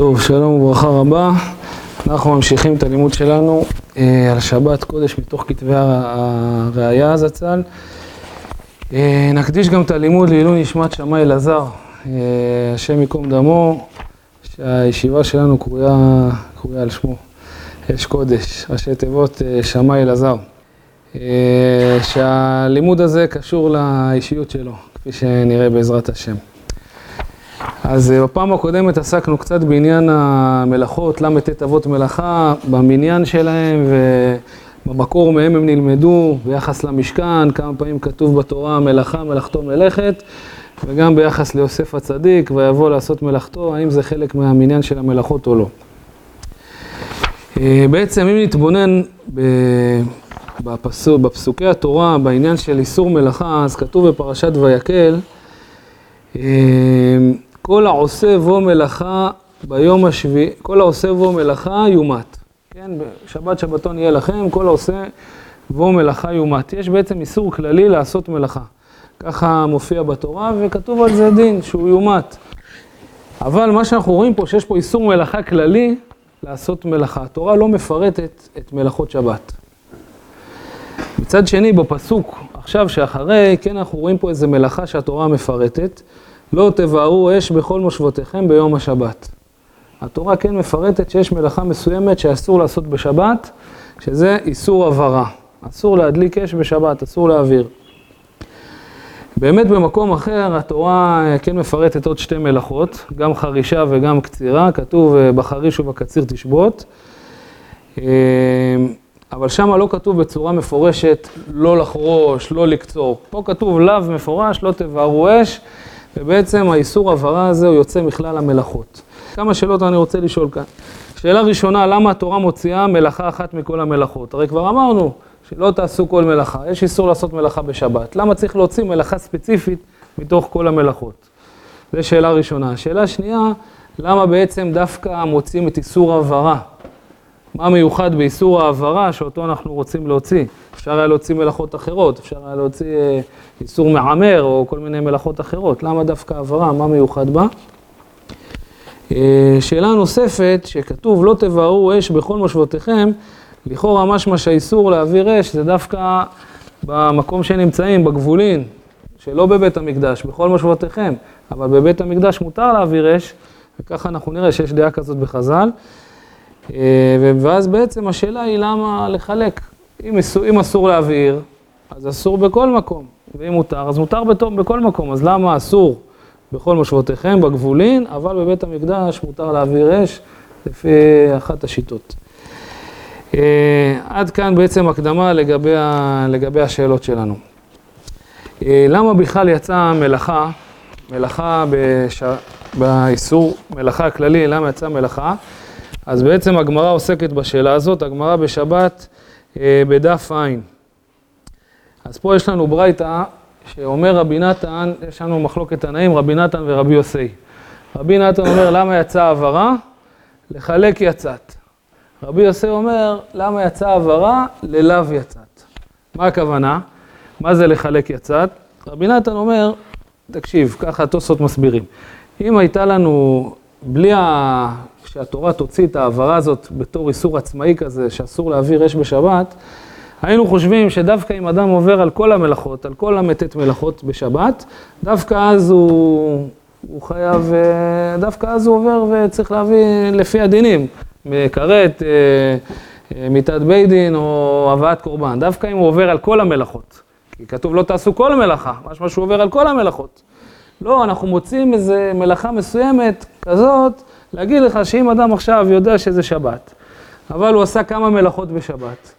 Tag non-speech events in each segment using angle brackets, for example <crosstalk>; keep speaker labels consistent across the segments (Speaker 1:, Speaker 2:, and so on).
Speaker 1: טוב, שלום וברכה רבה. אנחנו ממשיכים את הלימוד שלנו אה, על שבת קודש מתוך כתבי הראייה זצ"ל. אה, נקדיש גם את הלימוד לעילוי נשמת שמאי אלעזר, אה, השם ייקום דמו, שהישיבה שלנו קרויה, קרויה על שמו, אש קודש, ראשי תיבות אה, שמאי אלעזר. אה, שהלימוד הזה קשור לאישיות שלו, כפי שנראה בעזרת השם. אז אה, בפעם הקודמת עסקנו קצת בעניין המלאכות, ל"ט אבות מלאכה, במניין שלהם ובמקור מהם הם נלמדו, ביחס למשכן, כמה פעמים כתוב בתורה מלאכה, מלאכתו מלאכת, וגם ביחס ליוסף הצדיק, ויבוא לעשות מלאכתו, האם זה חלק מהמניין של המלאכות או לא. אה, בעצם אם נתבונן בפסוק, בפסוקי התורה, בעניין של איסור מלאכה, אז כתוב בפרשת ויקל, אה, כל העושה בו מלאכה ביום השביעי, כל העושה בו מלאכה יומת. כן, בשבת שבתון יהיה לכם, כל העושה בו מלאכה יומת. יש בעצם איסור כללי לעשות מלאכה. ככה מופיע בתורה, וכתוב על זה דין, שהוא יומת. אבל מה שאנחנו רואים פה, שיש פה איסור מלאכה כללי לעשות מלאכה. התורה לא מפרטת את מלאכות שבת. מצד שני, בפסוק עכשיו שאחרי, כן אנחנו רואים פה איזה מלאכה שהתורה מפרטת. לא תבערו אש בכל מושבותיכם ביום השבת. התורה כן מפרטת שיש מלאכה מסוימת שאסור לעשות בשבת, שזה איסור הבהרה. אסור להדליק אש בשבת, אסור להעביר. באמת במקום אחר התורה כן מפרטת עוד שתי מלאכות, גם חרישה וגם קצירה, כתוב בחריש ובקציר תשבות. אבל שם לא כתוב בצורה מפורשת לא לחרוש, לא לקצור. פה כתוב לאו מפורש, לא תבערו אש. ובעצם האיסור הבהרה הזה הוא יוצא מכלל המלאכות. כמה שאלות אני רוצה לשאול כאן. שאלה ראשונה, למה התורה מוציאה מלאכה אחת מכל המלאכות? הרי כבר אמרנו שלא תעשו כל מלאכה, יש איסור לעשות מלאכה בשבת. למה צריך להוציא מלאכה ספציפית מתוך כל המלאכות? זו שאלה ראשונה. שאלה שנייה, למה בעצם דווקא מוצאים את איסור הבהרה? מה מיוחד באיסור ההעברה שאותו אנחנו רוצים להוציא? אפשר היה להוציא מלאכות אחרות, אפשר היה להוציא איסור מעמר או כל מיני מלאכות אחרות. למה דווקא העברה? מה מיוחד בה? שאלה נוספת, שכתוב לא תבערו אש בכל מושבותיכם, לכאורה משמע שהאיסור להעביר אש זה דווקא במקום שנמצאים, בגבולין, שלא בבית המקדש, בכל מושבותיכם, אבל בבית המקדש מותר להעביר אש, וככה אנחנו נראה שיש דעה כזאת בחז"ל. ואז בעצם השאלה היא למה לחלק. אם אסור, אם אסור להעביר, אז אסור בכל מקום, ואם מותר, אז מותר בתור, בכל מקום. אז למה אסור בכל מושבותיכם, בגבולין, אבל בבית המקדש מותר להעביר אש, לפי אחת השיטות. עד כאן בעצם הקדמה לגבי, ה, לגבי השאלות שלנו. למה בכלל יצאה מלאכה, מלאכה בש... באיסור, מלאכה כללי, למה יצאה מלאכה? אז בעצם הגמרא עוסקת בשאלה הזאת, הגמרא בשבת אה, בדף ע'. אז פה יש לנו ברייתא שאומר רבי נתן, יש לנו מחלוקת תנאים, רבי נתן ורבי יוסי. רבי נתן אומר, למה יצאה הבהרה? לחלק יצאת. רבי יוסי אומר, למה יצאה הבהרה? ללאו יצאת. מה הכוונה? מה זה לחלק יצאת? רבי נתן אומר, תקשיב, ככה התוספות מסבירים. אם הייתה לנו, בלי ה... שהתורה תוציא את ההעברה הזאת בתור איסור עצמאי כזה, שאסור להעביר אש בשבת, היינו חושבים שדווקא אם אדם עובר על כל המלאכות, על כל ל"ט מלאכות בשבת, דווקא אז הוא, הוא חייב, דווקא אז הוא עובר וצריך להביא לפי הדינים, כרת, מיתת בית דין או הבאת קורבן, דווקא אם הוא עובר על כל המלאכות. כי כתוב לא תעשו כל מלאכה, משמע שהוא עובר על כל המלאכות. לא, אנחנו מוצאים איזה מלאכה מסוימת כזאת, להגיד לך שאם אדם עכשיו יודע שזה שבת, אבל הוא עשה כמה מלאכות בשבת,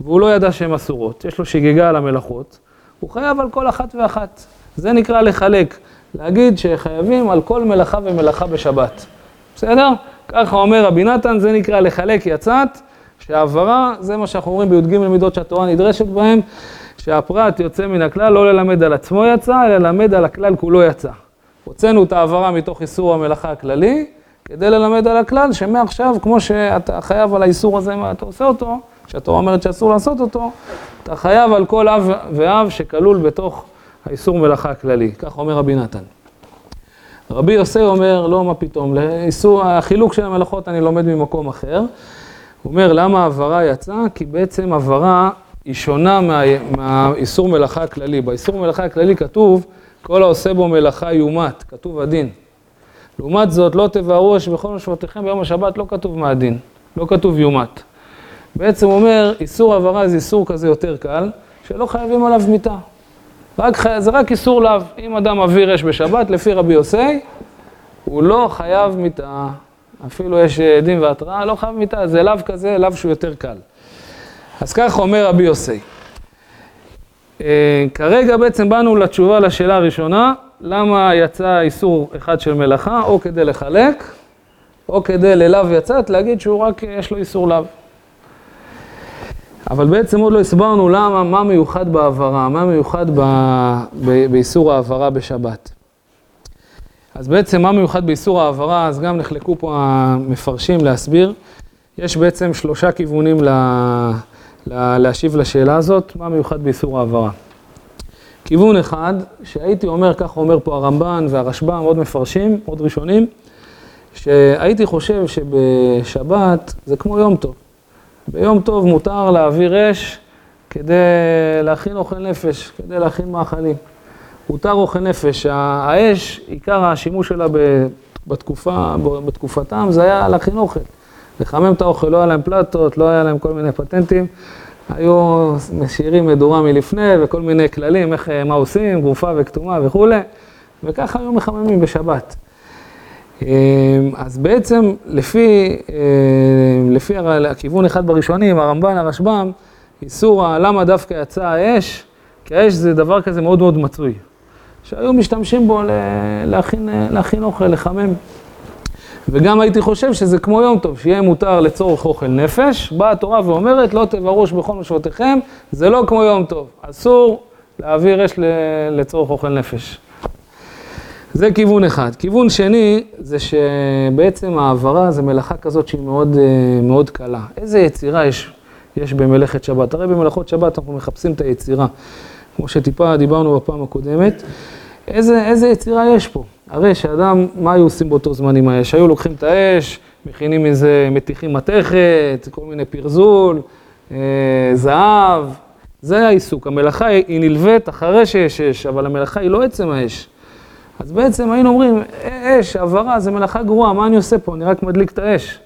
Speaker 1: והוא לא ידע שהן אסורות, יש לו שגיגה על המלאכות, הוא חייב על כל אחת ואחת. זה נקרא לחלק, להגיד שחייבים על כל מלאכה ומלאכה בשבת. בסדר? ככה אומר רבי נתן, זה נקרא לחלק יצאת, שהעברה, זה מה שאנחנו אומרים בי"ג מידות שהתורה נדרשת בהן, שהפרט יוצא מן הכלל, לא ללמד על עצמו יצא, אלא ללמד על הכלל כולו יצא. הוצאנו את העברה מתוך איסור המלאכה הכללי, כדי ללמד על הכלל שמעכשיו, כמו שאתה חייב על האיסור הזה, מה אתה עושה אותו, שהתורה אומרת שאסור לעשות אותו, אתה חייב על כל אב ואב שכלול בתוך האיסור מלאכה הכללי. כך אומר רבי נתן. רבי יוסי אומר, לא, מה פתאום, לאיסור, החילוק של המלאכות אני לומד ממקום אחר. הוא אומר, למה העברה יצאה? כי בעצם עברה היא שונה מה, מהאיסור מלאכה הכללי. באיסור מלאכה הכללי כתוב, כל העושה בו מלאכה יומת, כתוב הדין. לעומת זאת, לא תבערו בכל משמעותיכם ביום השבת, לא כתוב מה הדין, לא כתוב יומת. בעצם אומר, איסור עברה זה איסור כזה יותר קל, שלא חייבים עליו מיתה. רק, זה רק איסור לאו. אם אדם מביא אש בשבת, לפי רבי יוסי, הוא לא חייב מיתה. אפילו יש דין והתראה, לא חייב מיתה, זה לאו כזה, לאו שהוא יותר קל. אז ככה אומר רבי יוסי. אה, כרגע בעצם באנו לתשובה לשאלה הראשונה, למה יצא איסור אחד של מלאכה, או כדי לחלק, או כדי ללאו יצאת, להגיד שהוא רק, יש לו איסור לאו. אבל בעצם עוד לא הסברנו למה, מה מיוחד בהעברה, מה מיוחד ב, ב, באיסור העברה בשבת. אז בעצם מה מיוחד באיסור העברה, אז גם נחלקו פה המפרשים להסביר. יש בעצם שלושה כיוונים לה, לה, להשיב לשאלה הזאת, מה מיוחד באיסור העברה. כיוון אחד, שהייתי אומר, כך אומר פה הרמב"ן והרשב"ם, עוד מפרשים, עוד ראשונים, שהייתי חושב שבשבת זה כמו יום טוב. ביום טוב מותר להעביר אש כדי להכין אוכל נפש, כדי להכין מאכלים. מותר אוכל נפש, האש, עיקר השימוש שלה בתקופה, בתקופתם זה היה להכין אוכל. לחמם את האוכל, לא היה להם פלטות, לא היה להם כל מיני פטנטים. היו משאירים מדורה מלפני וכל מיני כללים, איך, מה עושים, גרופה וכתומה וכולי, וככה היו מחממים בשבת. אמ, אז בעצם לפי, אמ, לפי הכיוון אחד בראשונים, הרמב"ן, הרשב"ם, איסור למה דווקא יצא האש, כי האש זה דבר כזה מאוד מאוד מצוי, שהיו משתמשים בו להכין, להכין אוכל, לחמם. וגם הייתי חושב שזה כמו יום טוב, שיהיה מותר לצורך אוכל נפש. באה התורה ואומרת, לא תברוש בכל משבותיכם, זה לא כמו יום טוב. אסור להעביר אש לצורך אוכל נפש. זה כיוון אחד. כיוון שני, זה שבעצם העברה זה מלאכה כזאת שהיא מאוד, אה, מאוד קלה. איזה יצירה יש, יש במלאכת שבת? הרי במלאכות שבת אנחנו מחפשים את היצירה, כמו שטיפה דיברנו בפעם הקודמת. איזה, איזה יצירה יש פה? הרי שאדם, מה היו עושים באותו זמן עם האש? היו לוקחים את האש, מכינים איזה, מתיחים מתכת, כל מיני פרזול, אה, זהב. זה העיסוק. המלאכה היא נלווית אחרי שיש אש, אבל המלאכה היא לא עצם האש. אז בעצם היינו אומרים, אש, עברה, זה מלאכה גרועה, מה אני עושה פה? אני רק מדליק את האש.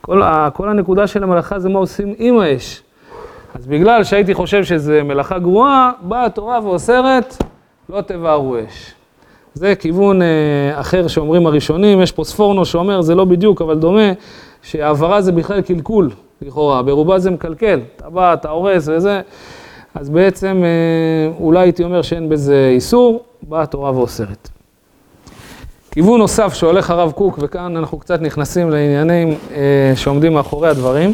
Speaker 1: כל, כל הנקודה של המלאכה זה מה עושים עם האש. אז בגלל שהייתי חושב שזה מלאכה גרועה, באה התורה ואוסרת, לא תבערו אש. זה כיוון אה, אחר שאומרים הראשונים, יש פה ספורנו שאומר, זה לא בדיוק, אבל דומה, שהעברה זה בכלל קלקול, לכאורה, ברובה זה מקלקל, אתה בא, אתה הורס וזה, אז בעצם אה, אולי הייתי אומר שאין בזה איסור, באה התורה ואוסרת. כיוון נוסף שהולך הרב קוק, וכאן אנחנו קצת נכנסים לעניינים אה, שעומדים מאחורי הדברים,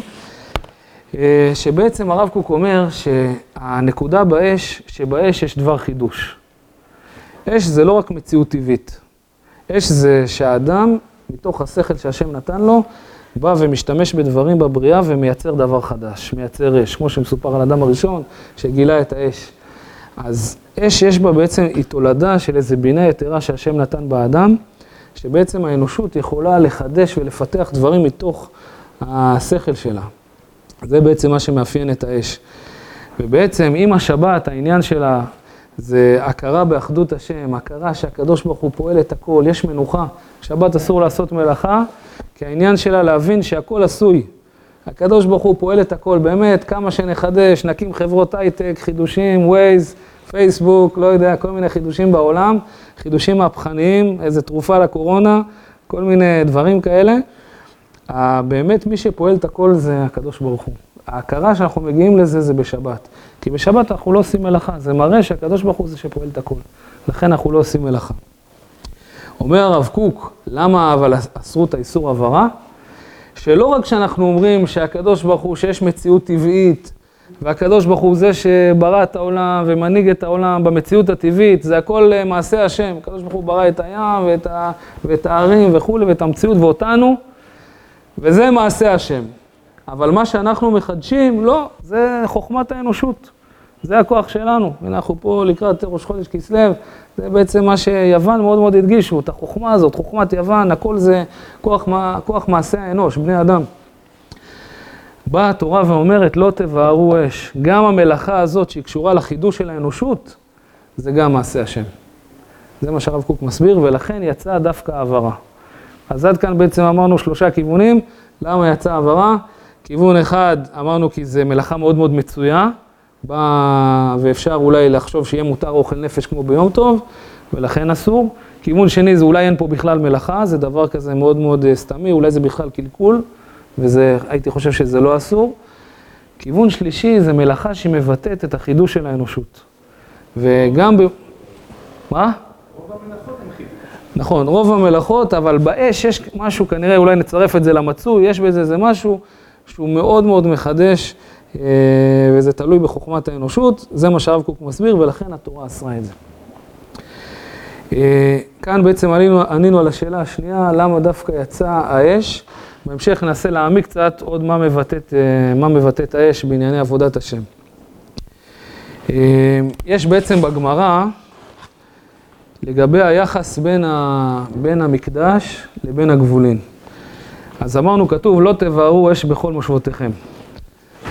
Speaker 1: אה, שבעצם הרב קוק אומר שהנקודה באש, שבאש יש דבר חידוש. אש זה לא רק מציאות טבעית. אש זה שהאדם, מתוך השכל שהשם נתן לו, בא ומשתמש בדברים בבריאה ומייצר דבר חדש, מייצר אש, כמו שמסופר על אדם הראשון שגילה את האש. אז אש יש בה בעצם, היא תולדה של איזה בינה יתרה שהשם נתן באדם, שבעצם האנושות יכולה לחדש ולפתח דברים מתוך השכל שלה. זה בעצם מה שמאפיין את האש. ובעצם עם השבת, העניין שלה זה הכרה באחדות השם, הכרה שהקדוש ברוך הוא פועל את הכל, יש מנוחה. שבת אסור לעשות מלאכה, כי העניין שלה להבין שהכל עשוי. הקדוש ברוך הוא פועל את הכל, באמת, כמה שנחדש, נקים חברות הייטק, חידושים, ווייז, פייסבוק, לא יודע, כל מיני חידושים בעולם, חידושים מהפכניים, איזה תרופה לקורונה, כל מיני דברים כאלה. באמת מי שפועל את הכל זה הקדוש ברוך הוא. ההכרה שאנחנו מגיעים לזה זה בשבת. כי בשבת אנחנו לא עושים מלאכה, זה מראה שהקדוש ברוך הוא זה שפועל את הכל. לכן אנחנו לא עושים מלאכה. אומר הרב קוק, למה אבל אסרו את האיסור עברה? שלא רק שאנחנו אומרים שהקדוש ברוך הוא, שיש מציאות טבעית, והקדוש ברוך הוא זה שברא את העולם ומנהיג את העולם במציאות הטבעית, זה הכל אה, מעשה השם. הקדוש ברוך הוא ברא את הים ואת, ה, ואת הערים וכולי, ואת המציאות ואותנו, וזה מעשה השם. אבל מה שאנחנו מחדשים, לא, זה חוכמת האנושות. זה הכוח שלנו. הנה אנחנו פה לקראת ראש חודש כסלו, זה בעצם מה שיוון מאוד מאוד הדגישו, את החוכמה הזאת, חוכמת יוון, הכל זה כוח, כוח מעשה האנוש, בני אדם. באה התורה ואומרת, לא תבערו אש. גם המלאכה הזאת שהיא קשורה לחידוש של האנושות, זה גם מעשה השם. זה מה שהרב קוק מסביר, ולכן יצאה דווקא העברה. אז עד כאן בעצם אמרנו שלושה כיוונים, למה יצאה העברה? כיוון אחד, אמרנו כי זה מלאכה מאוד מאוד מצויה, בא, ואפשר אולי לחשוב שיהיה מותר אוכל נפש כמו ביום טוב, ולכן אסור. כיוון שני זה אולי אין פה בכלל מלאכה, זה דבר כזה מאוד מאוד אה, סתמי, אולי זה בכלל קלקול, וזה, הייתי חושב שזה לא אסור. כיוון שלישי זה מלאכה שהיא מבטאת את החידוש של האנושות. וגם ב... מה? נכון, רוב המלאכות, אבל באש יש משהו, כנראה אולי נצרף את זה למצוי, יש בזה איזה משהו שהוא מאוד מאוד מחדש, אה, וזה תלוי בחוכמת האנושות, זה מה שהרב קוק מסביר, ולכן התורה אסרה את זה. אה, כאן בעצם ענינו, ענינו על השאלה השנייה, למה דווקא יצא האש. בהמשך ננסה להעמיק קצת עוד מה מבטאת, אה, מה מבטאת האש בענייני עבודת השם. יש בעצם בגמרא, לגבי היחס בין, ה, בין המקדש לבין הגבולין. אז אמרנו, כתוב, לא תבערו אש בכל מושבותיכם.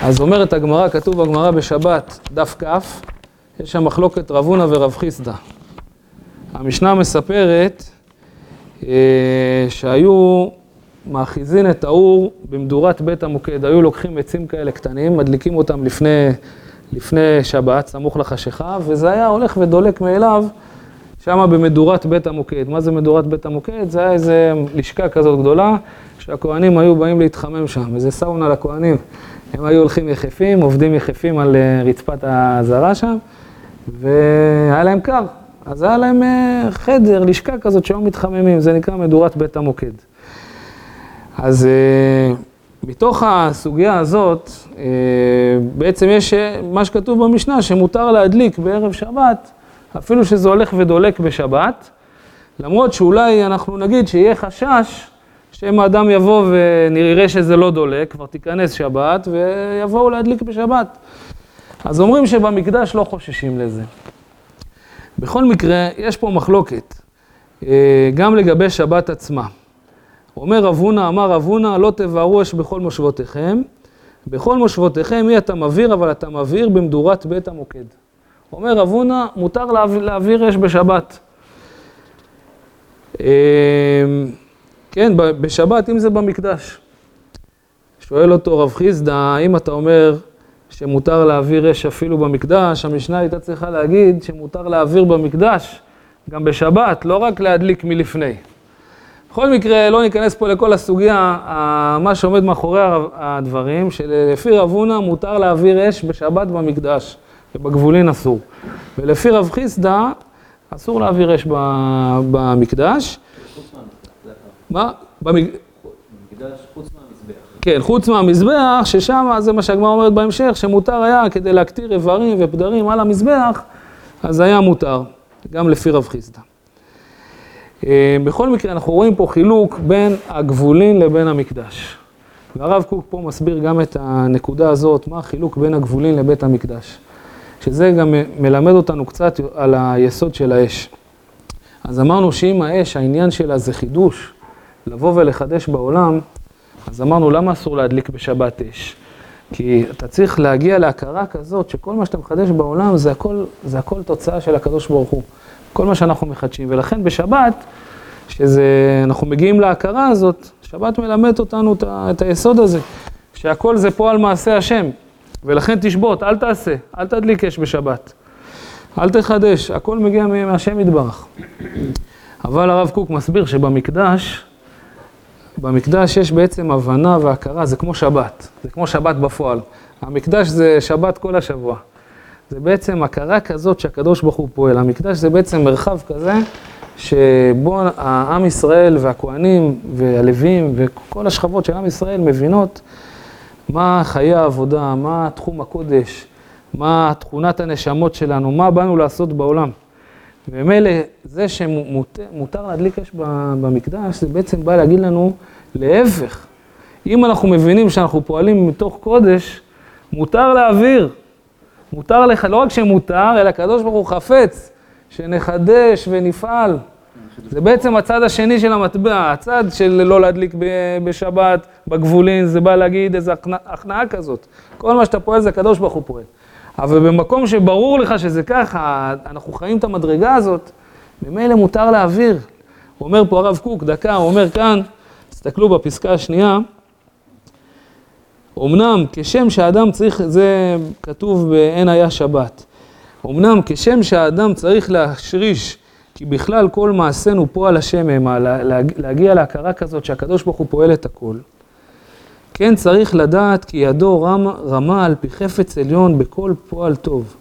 Speaker 1: אז אומרת הגמרא, כתוב בגמרא בשבת, דף כ', יש שם מחלוקת רב הונא ורב חיסדא. המשנה מספרת אה, שהיו מאחיזין את האור במדורת בית המוקד. היו לוקחים עצים כאלה קטנים, מדליקים אותם לפני, לפני שבת, סמוך לחשיכה, וזה היה הולך ודולק מאליו. שם במדורת בית המוקד. מה זה מדורת בית המוקד? זה היה איזה לשכה כזאת גדולה, שהכוהנים היו באים להתחמם שם, איזה סאונה לכוהנים. הם היו הולכים יחפים, עובדים יחפים על אה, רצפת הזרה שם, והיה להם קר. אז היה להם אה, חדר, לשכה כזאת שהיו מתחממים, זה נקרא מדורת בית המוקד. אז אה, מתוך הסוגיה הזאת, בעצם יש מה שכתוב במשנה, שמותר להדליק בערב שבת אפילו שזה הולך ודולק בשבת, למרות שאולי אנחנו נגיד שיהיה חשש שאם האדם יבוא ונראה שזה לא דולק, כבר תיכנס שבת ויבואו להדליק בשבת. אז אומרים שבמקדש לא חוששים לזה. בכל מקרה, יש פה מחלוקת, אה, גם לגבי שבת עצמה. אומר רב הונא, אמר רב הונא, לא תבערו אש בכל מושבותיכם. בכל מושבותיכם מי אתה מבעיר, אבל אתה מבעיר במדורת בית המוקד. אומר רב הונא, מותר להעביר אש בשבת. אמ, כן, בשבת, אם זה במקדש. שואל אותו רב חיסדא, האם אתה אומר שמותר להעביר אש אפילו במקדש? המשנה הייתה צריכה להגיד שמותר להעביר במקדש גם בשבת, לא רק להדליק מלפני. בכל מקרה, לא ניכנס פה לכל הסוגיה, מה שעומד מאחורי הדברים, שלפי רב הונא מותר להעביר אש בשבת במקדש. ובגבולין אסור. ולפי רב חיסדא, אסור להעביר אש במקדש. מה? במקדש חוץ מהמזבח. כן, חוץ מהמזבח, ששם זה מה שהגמרא אומרת בהמשך, שמותר היה כדי להקטיר איברים ופדרים על המזבח, אז היה מותר, גם לפי רב חיסדא. אה, בכל מקרה, אנחנו רואים פה חילוק בין הגבולין לבין המקדש. והרב קוק פה מסביר גם את הנקודה הזאת, מה החילוק בין הגבולין לבית המקדש. שזה גם מלמד אותנו קצת על היסוד של האש. אז אמרנו שאם האש, העניין שלה זה חידוש, לבוא ולחדש בעולם, אז אמרנו למה אסור להדליק בשבת אש? כי אתה צריך להגיע להכרה כזאת שכל מה שאתה מחדש בעולם זה הכל, זה הכל תוצאה של הקדוש ברוך הוא. כל מה שאנחנו מחדשים. ולכן בשבת, שאנחנו מגיעים להכרה הזאת, שבת מלמד אותנו את, היסוד הזה, שהכל זה פועל מעשה השם. ולכן תשבות, אל תעשה, אל תדליק אש בשבת. אל תחדש, הכל מגיע מהשם יתברך. אבל הרב קוק מסביר שבמקדש, במקדש יש בעצם הבנה והכרה, זה כמו שבת, זה כמו שבת בפועל. המקדש זה שבת כל השבוע. זה בעצם הכרה כזאת שהקדוש ברוך הוא פועל. המקדש זה בעצם מרחב כזה שבו העם ישראל והכוהנים והלווים וכל השכבות של עם ישראל מבינות מה חיי העבודה, מה תחום הקודש, מה תכונת הנשמות שלנו, מה באנו לעשות בעולם. ומילא זה שמותר להדליק אש במקדש, זה בעצם בא להגיד לנו להפך. אם אנחנו מבינים שאנחנו פועלים מתוך קודש, מותר להעביר. מותר לך, לא רק שמותר, אלא הקדוש ברוך הוא חפץ, שנחדש ונפעל. זה בעצם הצד השני של המטבע, הצד של לא להדליק בשבת, בגבולין, זה בא להגיד איזו הכנעה כזאת. כל מה שאתה פועל זה הקדוש ברוך הוא פועל. אבל במקום שברור לך שזה ככה, אנחנו חיים את המדרגה הזאת, ממילא מותר להעביר. הוא אומר פה הרב קוק, דקה, הוא אומר כאן, תסתכלו בפסקה השנייה, אמנם כשם שהאדם צריך, זה כתוב ב"אין היה שבת", אמנם כשם שהאדם צריך להשריש כי בכלל כל מעשינו פועל השם המה, להגיע להכרה כזאת שהקדוש ברוך הוא פועל את הכל. כן צריך לדעת כי ידו רמה, רמה על פי חפץ עליון בכל פועל טוב,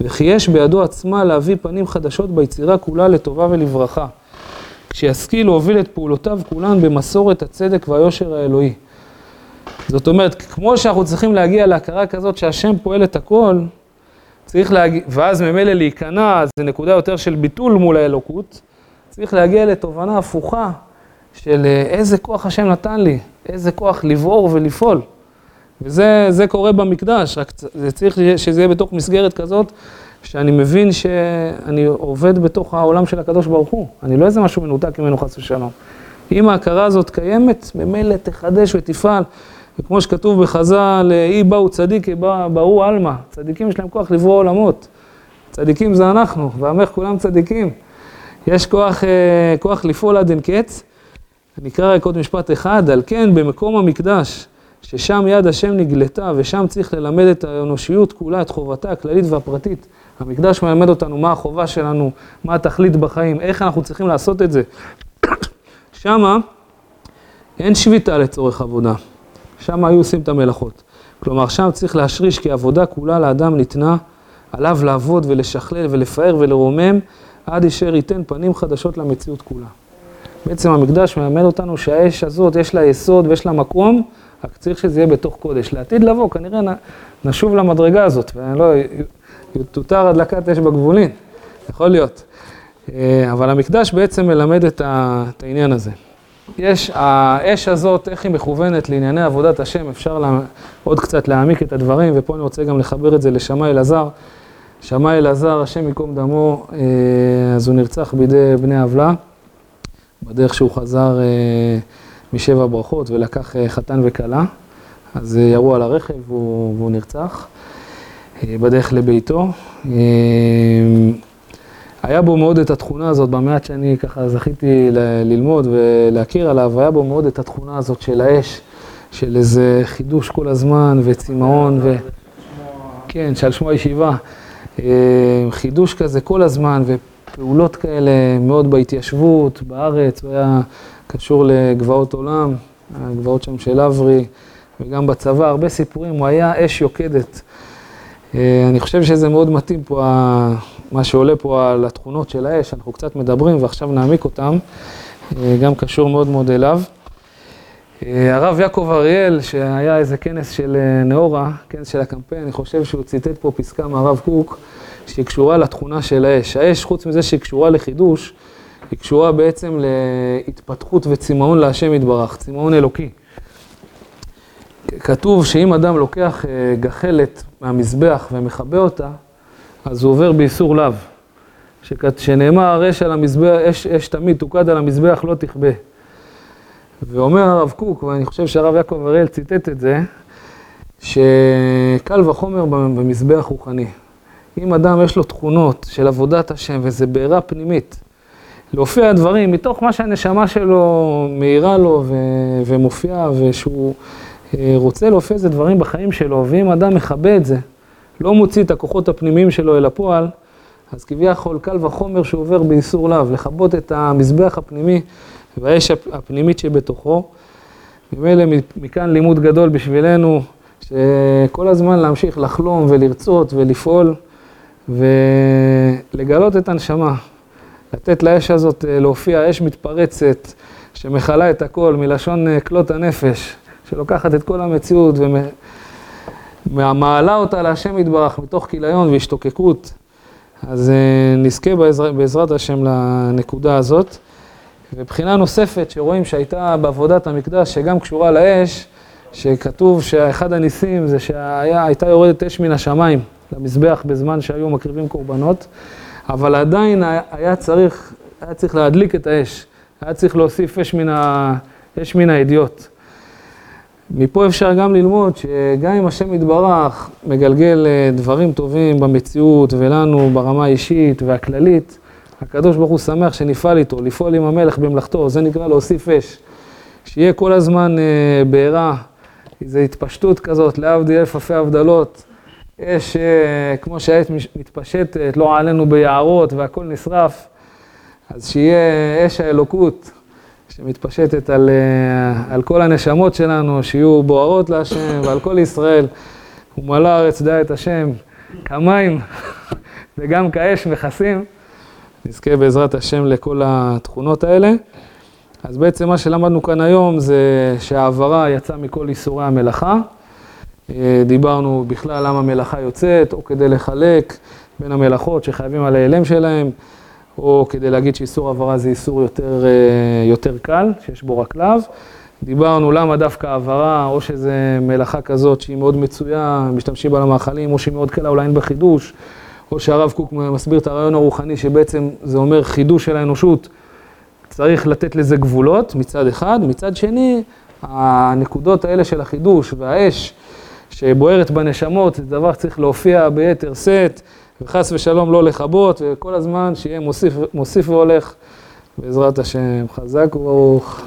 Speaker 1: וכי יש בידו עצמה להביא פנים חדשות ביצירה כולה לטובה ולברכה, כשישכיל להוביל את פעולותיו כולן במסורת הצדק והיושר האלוהי. זאת אומרת, כמו שאנחנו צריכים להגיע להכרה כזאת שהשם פועל את הכל, צריך להגיע, ואז ממילא להיכנע, זה נקודה יותר של ביטול מול האלוקות, צריך להגיע לתובנה הפוכה של אה, איזה כוח השם נתן לי, איזה כוח לבעור ולפעול. וזה קורה במקדש, רק זה צריך שזה יהיה בתוך מסגרת כזאת, שאני מבין שאני עובד בתוך העולם של הקדוש ברוך הוא. אני לא איזה משהו מנותק ממנו חס ושלום. אם ההכרה הזאת קיימת, ממילא תחדש ותפעל. וכמו שכתוב בחז"ל, אי באו צדיק, באו עלמא. צדיקים יש להם כוח לברוא עולמות. צדיקים זה אנחנו, ועמך כולם צדיקים. יש כוח, אה, כוח לפעול עד אין קץ. אני אקרא רק עוד משפט אחד, על כן במקום המקדש, ששם יד השם נגלתה, ושם צריך ללמד את האנושיות כולה, את חובתה הכללית והפרטית. המקדש מלמד אותנו מה החובה שלנו, מה התכלית בחיים, איך אנחנו צריכים לעשות את זה. <coughs> שמה אין שביתה לצורך עבודה. שם היו עושים את המלאכות. כלומר, שם צריך להשריש כי עבודה כולה לאדם ניתנה, עליו לעבוד ולשכלל ולפאר ולרומם, עד אשר ייתן פנים חדשות למציאות כולה. בעצם המקדש מלמד אותנו שהאש הזאת יש לה יסוד ויש לה מקום, רק צריך שזה יהיה בתוך קודש. לעתיד לבוא, כנראה נשוב למדרגה הזאת, ולא, תותר הדלקת אש בגבולין, יכול להיות. אה, אבל המקדש בעצם מלמד את העניין הזה. יש, האש הזאת, איך היא מכוונת לענייני עבודת השם, אפשר לה, עוד קצת להעמיק את הדברים, ופה אני רוצה גם לחבר את זה לשמאי אלעזר. שמאי אלעזר, השם ייקום דמו, אה, אז הוא נרצח בידי בני עוולה, בדרך שהוא חזר אה, משבע ברכות ולקח אה, חתן וכלה, אז ירו על הרכב והוא, והוא נרצח בדרך לביתו. היה בו מאוד את התכונה הזאת, במעט שאני ככה זכיתי ללמוד ולהכיר עליו, היה בו מאוד את התכונה הזאת של האש, של איזה חידוש כל הזמן וצמאון, ו... כן, שעל שמו הישיבה. אה, חידוש כזה כל הזמן ופעולות כאלה מאוד בהתיישבות, בארץ, הוא היה קשור לגבעות עולם, הגבעות שם של אברי, וגם בצבא, הרבה סיפורים, הוא היה אש יוקדת. אה, אני חושב שזה מאוד מתאים פה, מה שעולה פה על התכונות של האש, אנחנו קצת מדברים ועכשיו נעמיק אותם, אה, גם קשור מאוד מאוד אליו. אה, הרב יעקב אריאל, שהיה איזה כנס של נאורה, כנס של הקמפיין, אני חושב שהוא ציטט פה פסקה מהרב קוק, שהיא קשורה לתכונה של האש. האש, חוץ מזה שהיא קשורה לחידוש, היא קשורה בעצם להתפתחות וצמאון להשם יתברך, צמאון אלוקי. כתוב שאם אדם לוקח אה, גחלת מהמזבח ומכבה אותה, אז הוא עובר באיסור לאו. שנאמר, אש על המזבח, אש, אש תמיד תוקד על המזבח, לא תכבה. ואומר הרב קוק, ואני חושב שהרב יעקב אריאל ציטט את זה, שקל וחומר במזבח רוחני. אם אדם יש לו תכונות של עבודת השם וזה בעירה פנימית, להופיע דברים מתוך מה שהנשמה שלו מאירה לו ו- ומופיעה ושהוא אה, רוצה להופיע איזה דברים בחיים שלו, ואם אדם מכבה את זה, לא מוציא את הכוחות הפנימיים שלו אל הפועל, אז כביכול קל וחומר שהוא עובר באיסור לאו, לכבות את המזבח הפנימי והאש הפנימית שבתוכו. ממילא מכאן לימוד גדול בשבילנו, שכל הזמן להמשיך לחלום ולרצות ולפעול ולגלות את הנשמה, לתת לאש הזאת אה, להופיע, אש מתפרצת שמכלה את הכל, מלשון אה, כלות הנפש. שלוקחת את כל המציאות ומעלה אותה להשם יתברך מתוך כיליון והשתוקקות. אז אה, נזכה בעזר, בעזרת השם לנקודה הזאת. ובחינה נוספת שרואים שהייתה בעבודת המקדש, שגם קשורה לאש, שכתוב שאחד הניסים זה שהייתה יורדת אש מן השמיים. למזבח בזמן שהיו מקריבים קורבנות, אבל עדיין היה צריך, היה צריך להדליק את האש, היה צריך להוסיף אש מן, ה, אש מן הידיעות. מפה אפשר גם ללמוד שגם אם השם יתברך מגלגל אה, דברים טובים במציאות ולנו ברמה האישית והכללית, הקדוש ברוך הוא שמח שנפעל איתו, לפעול עם המלך במלאכתו, זה נקרא להוסיף אש. שיהיה כל הזמן אה, בעירה, איזו התפשטות כזאת, להבדיל אלף אלפי הבדלות. אש, אה, כמו שהעת מתפשטת, לא עלינו ביערות והכל נשרף, אז שיהיה אש האלוקות שמתפשטת על, אה, על כל הנשמות שלנו, שיהיו בוערות להשם ועל כל ישראל. ומלא הארץ דע את השם כמים <laughs> וגם כאש מכסים. נזכה בעזרת השם לכל התכונות האלה. אז בעצם מה שלמדנו כאן היום זה שהעברה יצאה מכל איסורי המלאכה. אה, דיברנו בכלל למה מלאכה יוצאת, או כדי לחלק בין המלאכות שחייבים על ההיעלם שלהם, או כדי להגיד שאיסור העברה זה איסור יותר, אה, יותר קל, שיש בו רק לאו. דיברנו למה דווקא העברה, או שזה מלאכה כזאת שהיא מאוד מצויה, משתמשים בה למאכלים, או שהיא מאוד קלה, אולי אין בה חידוש, או שהרב קוק מסביר את הרעיון הרוחני שבעצם זה אומר חידוש של האנושות, צריך לתת לזה גבולות מצד אחד, מצד שני, הנקודות האלה של החידוש והאש שבוערת בנשמות, זה דבר שצריך להופיע ביתר שאת, וחס ושלום לא לכבות, וכל הזמן שיהיה מוסיף, מוסיף והולך, בעזרת השם. חזק וברוך.